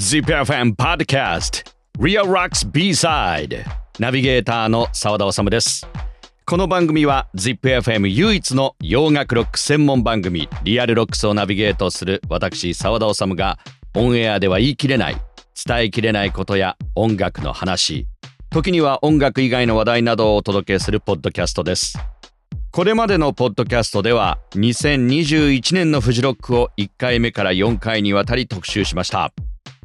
ZIPFM Podcast Real Rocks B-Side ナビゲーターの澤田治です。この番組は ZIPFM 唯一の洋楽ロック専門番組リアルロックスをナビゲートする私澤田治がオンエアでは言い切れない伝えきれないことや音楽の話時には音楽以外の話題などをお届けするポッドキャストです。これまでのポッドキャストでは2021年のフジロックを1回目から4回にわたり特集しました。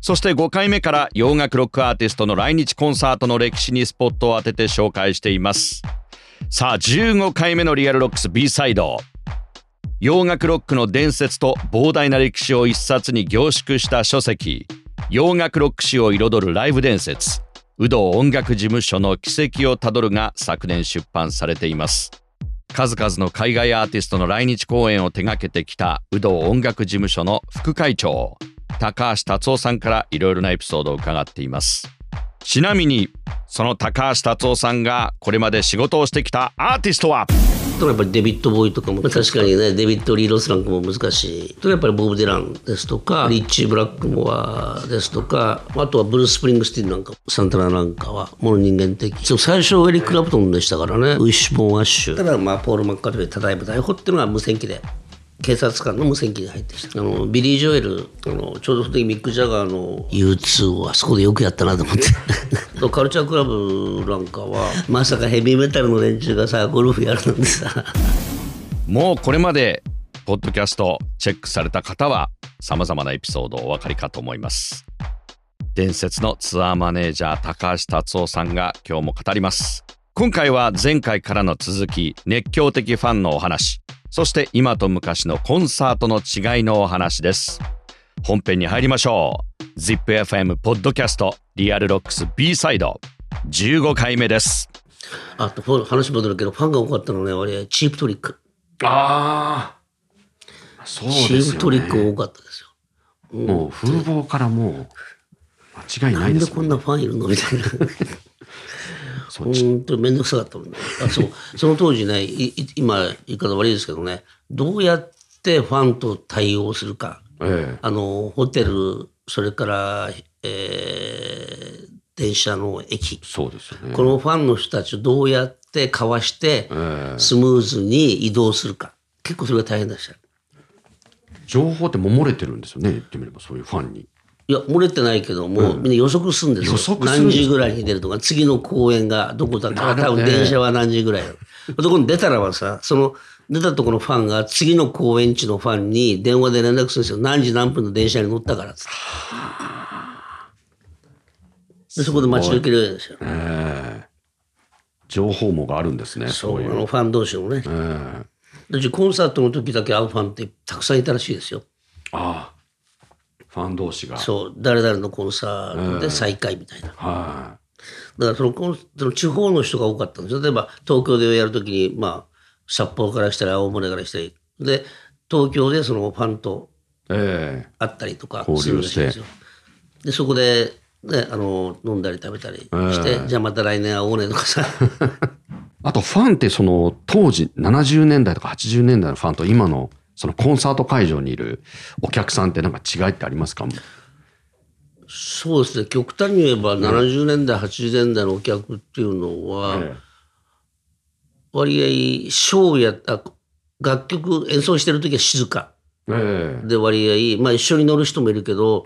そして5回目から洋楽ロックアーティストの来日コンサートの歴史にスポットを当てて紹介しています。さあ15回目のリアルロックス B サイド。洋楽ロックの伝説と膨大な歴史を一冊に凝縮した書籍。洋楽ロック史を彩るライブ伝説。ウドー音楽事務所の軌跡をたどるが昨年出版されています。数々の海外アーティストの来日公演を手掛けてきたウドー音楽事務所の副会長。高橋達夫さんからいろいろなエピソードを伺っています。ちなみにその高橋達夫さんがこれまで仕事をしてきたアーティストは？やっぱりデビッド・ボーイとかも確かにねデビッド・リー・ロスなんかも難しい。とやっぱりボブ・ディランですとかリッチー・ブラックモアですとかあとはブルース・スプリングスティンなんかサンタナなんかはもの人間的。最初エリック・ラプトンでしたからね。ウィッシュ・ボーン・アッシュ。ただまあポール・マッカートニーただいま逮捕っていうのは無線機で警察官の無線機に入ってきた。あのビリー・ジョエルあのちょうどその時ミック・ジャガーの U2 をあそこでよくやったなと思って。カルチャークラブなんかはまさかヘビーメタルの連中がさゴルフやるなんてさ。もうこれまでポッドキャストチェックされた方は様々なエピソードお分かりかと思います。伝説のツアーマネージャー高橋達夫さんが今日も語ります。今回は前回からの続き熱狂的ファンのお話そして今と昔のコンサートの違いのお話です。本編に入りましょう。ZIPFM ポッドキャストリアルロックス B サイド。15回目です。あと話戻るけどファンが多かったのね。割合チープトリック。ああそうですよ、ね、チープトリック多かったですよ、もう風貌からもう間違いないです、ね、なんでこんなファンいるの？みたいな本当に面倒くさかったもんね。あそう。その当時ね今言い方悪いですけどねどうやってファンと対応するか、ええ、あのホテルそれから、えー、電車の駅。そうですよ、ね、このファンの人たちをどうやってかわしてスムーズに移動するか、結構それが大変でした。情報っても漏れてるんですよね。言ってみればそういうファンに。いや漏れてないけども、うん、みんな予測するんですよ。予測何時ぐらいに出るとか次の公演がどこだったか、ね、多分電車は何時ぐらいどこに出たらばさその出たところのファンが次の公演地のファンに電話で連絡するんですよ。何時何分の電車に乗ったからっつってでそこで待ち受けるんですよ、えー、情報網があるんですねそうあのファン同士のね、えー、私コンサートの時だけ会うファンってたくさんいたらしいですよ。ああファン同士が。そう。誰々のコンサートで再会みたいな、はい、だからそのコンその地方の人が多かったんです例えば東京でやるときにまあ札幌からしたり青森からしたり。で東京でそのファンと会ったりとかするらしいんですよ、でそこでね、あの飲んだり食べたりして、えー、じゃあまた来年会おうねとかさ。あとファンってその当時70年代とか80年代のファンと今のそのコンサート会場にいるお客さんってなんか違いってありますか？そうですね。極端に言えば70年代、うん、80年代のお客っていうのは、割合ショーやあ楽曲演奏してる時は静か。で割合、まあ、一緒に乗る人もいるけど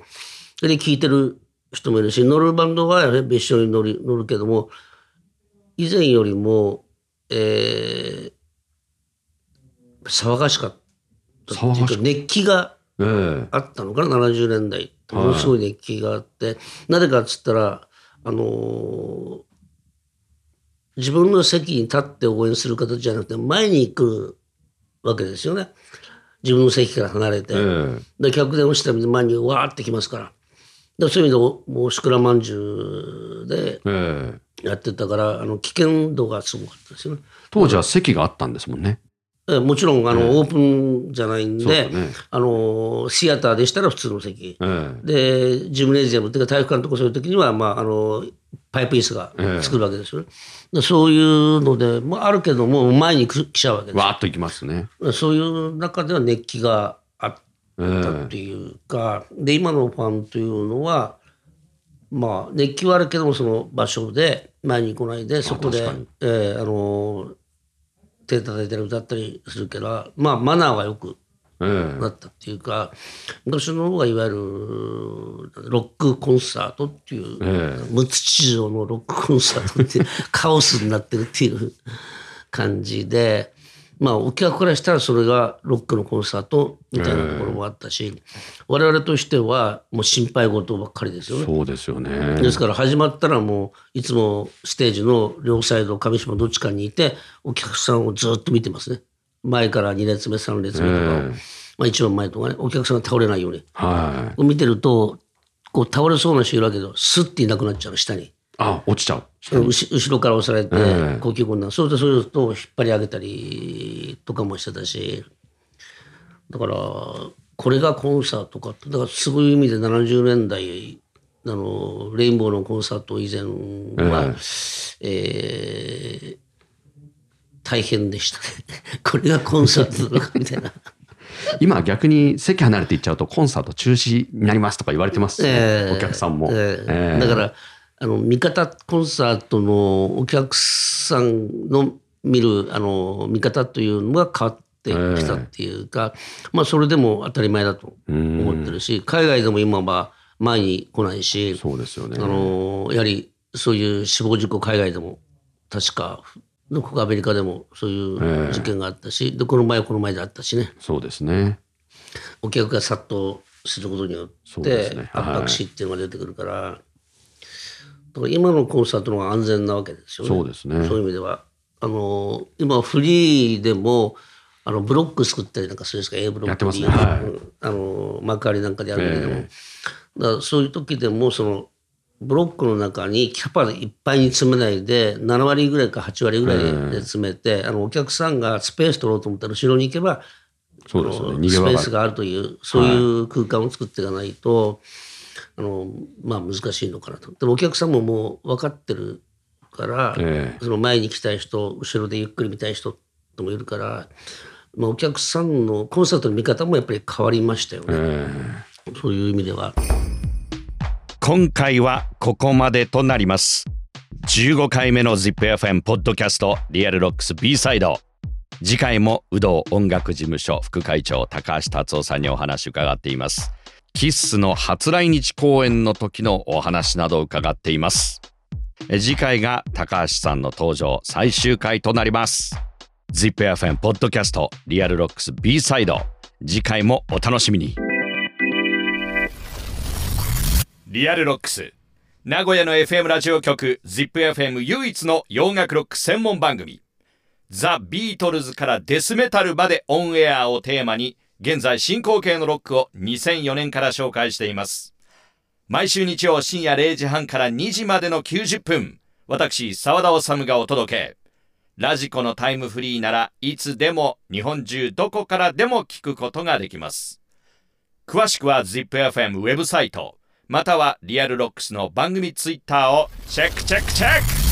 で聴いてる人もいるし乗るバンドは一緒に乗る乗るけども以前よりも、えー、騒がしかっ熱気があったのかな、えー、70年代ものすごい熱気があって、はい、なぜかっつったらあのー、自分の席に立って応援する形じゃなくて前に来るわけですよね。自分の席から離れて、えー、で客電をしたら前にわーってきますから。そういう意味でもうシクラまんじゅうでやってたから、あの危険度がすごかったですよね。当時は席があったんですもんね。えもちろんあの、えー、オープンじゃないんで、ね、あのシアターでしたら普通の席、えー、でジムネジアムっていうか体育館とかそういう時には、まあ、あのパイプ椅子が作るわけですよね。えー、そういうので、まあ、あるけども前に来ちゃうわけですわーっといきますね。そういう中では熱気がったっていうか、で今のファンというのはまあ熱気はあるけどもその場所で前に来ないでそこで、えー、あの手叩いたり歌ったりするからまあマナーはよくなったっていうか、昔の方がいわゆるロックコンサートっていう、無秩序のロックコンサートって カオスになってるっていう感じで。まあ、お客からしたらそれがロックのコンサートみたいなところもあったし、えー、我々としてはもう心配事ばっかりですよね。そうですよね。ですから始まったらもういつもステージの両サイド上島どっちかにいてお客さんをずっと見てますね。前から2列目3列目とかを、えー、まあ、一番前とかねお客さんが倒れないように、はい、見てるとこう倒れそうな人いるわけどスッていなくなっちゃう下に。あ落ちちゃう。後ろから押されて呼吸困難、そうするとそうすると引っ張り上げたりとかもしてたし。だからこれがコンサートかだからそういう意味で70年代あのレインボーのコンサート以前は、えー、えー、大変でしたね。これがコンサートなのかみたいな。今逆に席離れていっちゃうとコンサート中止になりますとか言われてます、ね、えー、お客さんも、えーえー、だからあの味方コンサートのお客さんの見るあの見方というのが変わってきたっていうか、えー、まあそれでも当たり前だと思ってるし海外でも今は前に来ないしそうですよね。あのやはりそういう死亡事故海外でも確かどこかアメリカでもそういう事件があったし、えー、でこの前はこの前であったしね。そうですね。お客が殺到することによって、ね、圧迫死っていうのが出てくるから。だから今のコンサートの方が安全なわけですよね。そうですね。そういう意味では。あの、今フリーでも、あのブロック作ったりなんかするんですか。A ブロックに、ね。はい、あの幕張なんかでやるけども、えー、だそういう時でもそのブロックの中にキャパでいっぱいに詰めないで7割ぐらいか8割ぐらいで詰めて、えー、あのお客さんがスペース取ろうと思ったら後ろに行けばそうですね、スペースがあるというそういう空間を作っていかないと、はいあのまあ難しいのかなと。でもお客さんももう分かってるから、えー、その前に来たい人後ろでゆっくり見たい人ともいるから、まあ、お客さんのコンサートの見方もやっぱり変わりましたよね、えー、そういう意味では。今回はここまでとなります。15回目の ZIPFM ポッドキャストリアルロックス B サイド次回もウドー音楽事務所副会長高橋達夫さんにお話伺っていますキッスの初来日公演の時のお話などを伺っています。次回が高橋さんの登場最終回となります。ZIPFM ポッドキャストリアルロックス B サイド次回もお楽しみに。リアルロックス名古屋の FM ラジオ局 ZIPFM 唯一の洋楽ロック専門番組。ザ・ビートルズからデスメタルまでオンエアをテーマに現在進行形のロックを2004年から紹介しています。毎週日曜深夜0時半から2時までの90分、私、沢田治がお届け。ラジコのタイムフリーならいつでも日本中どこからでも聞くことができます。詳しくは ZIPFM ウェブサイト、またはリアルロックスの番組ツイッターをチェックチェックチェック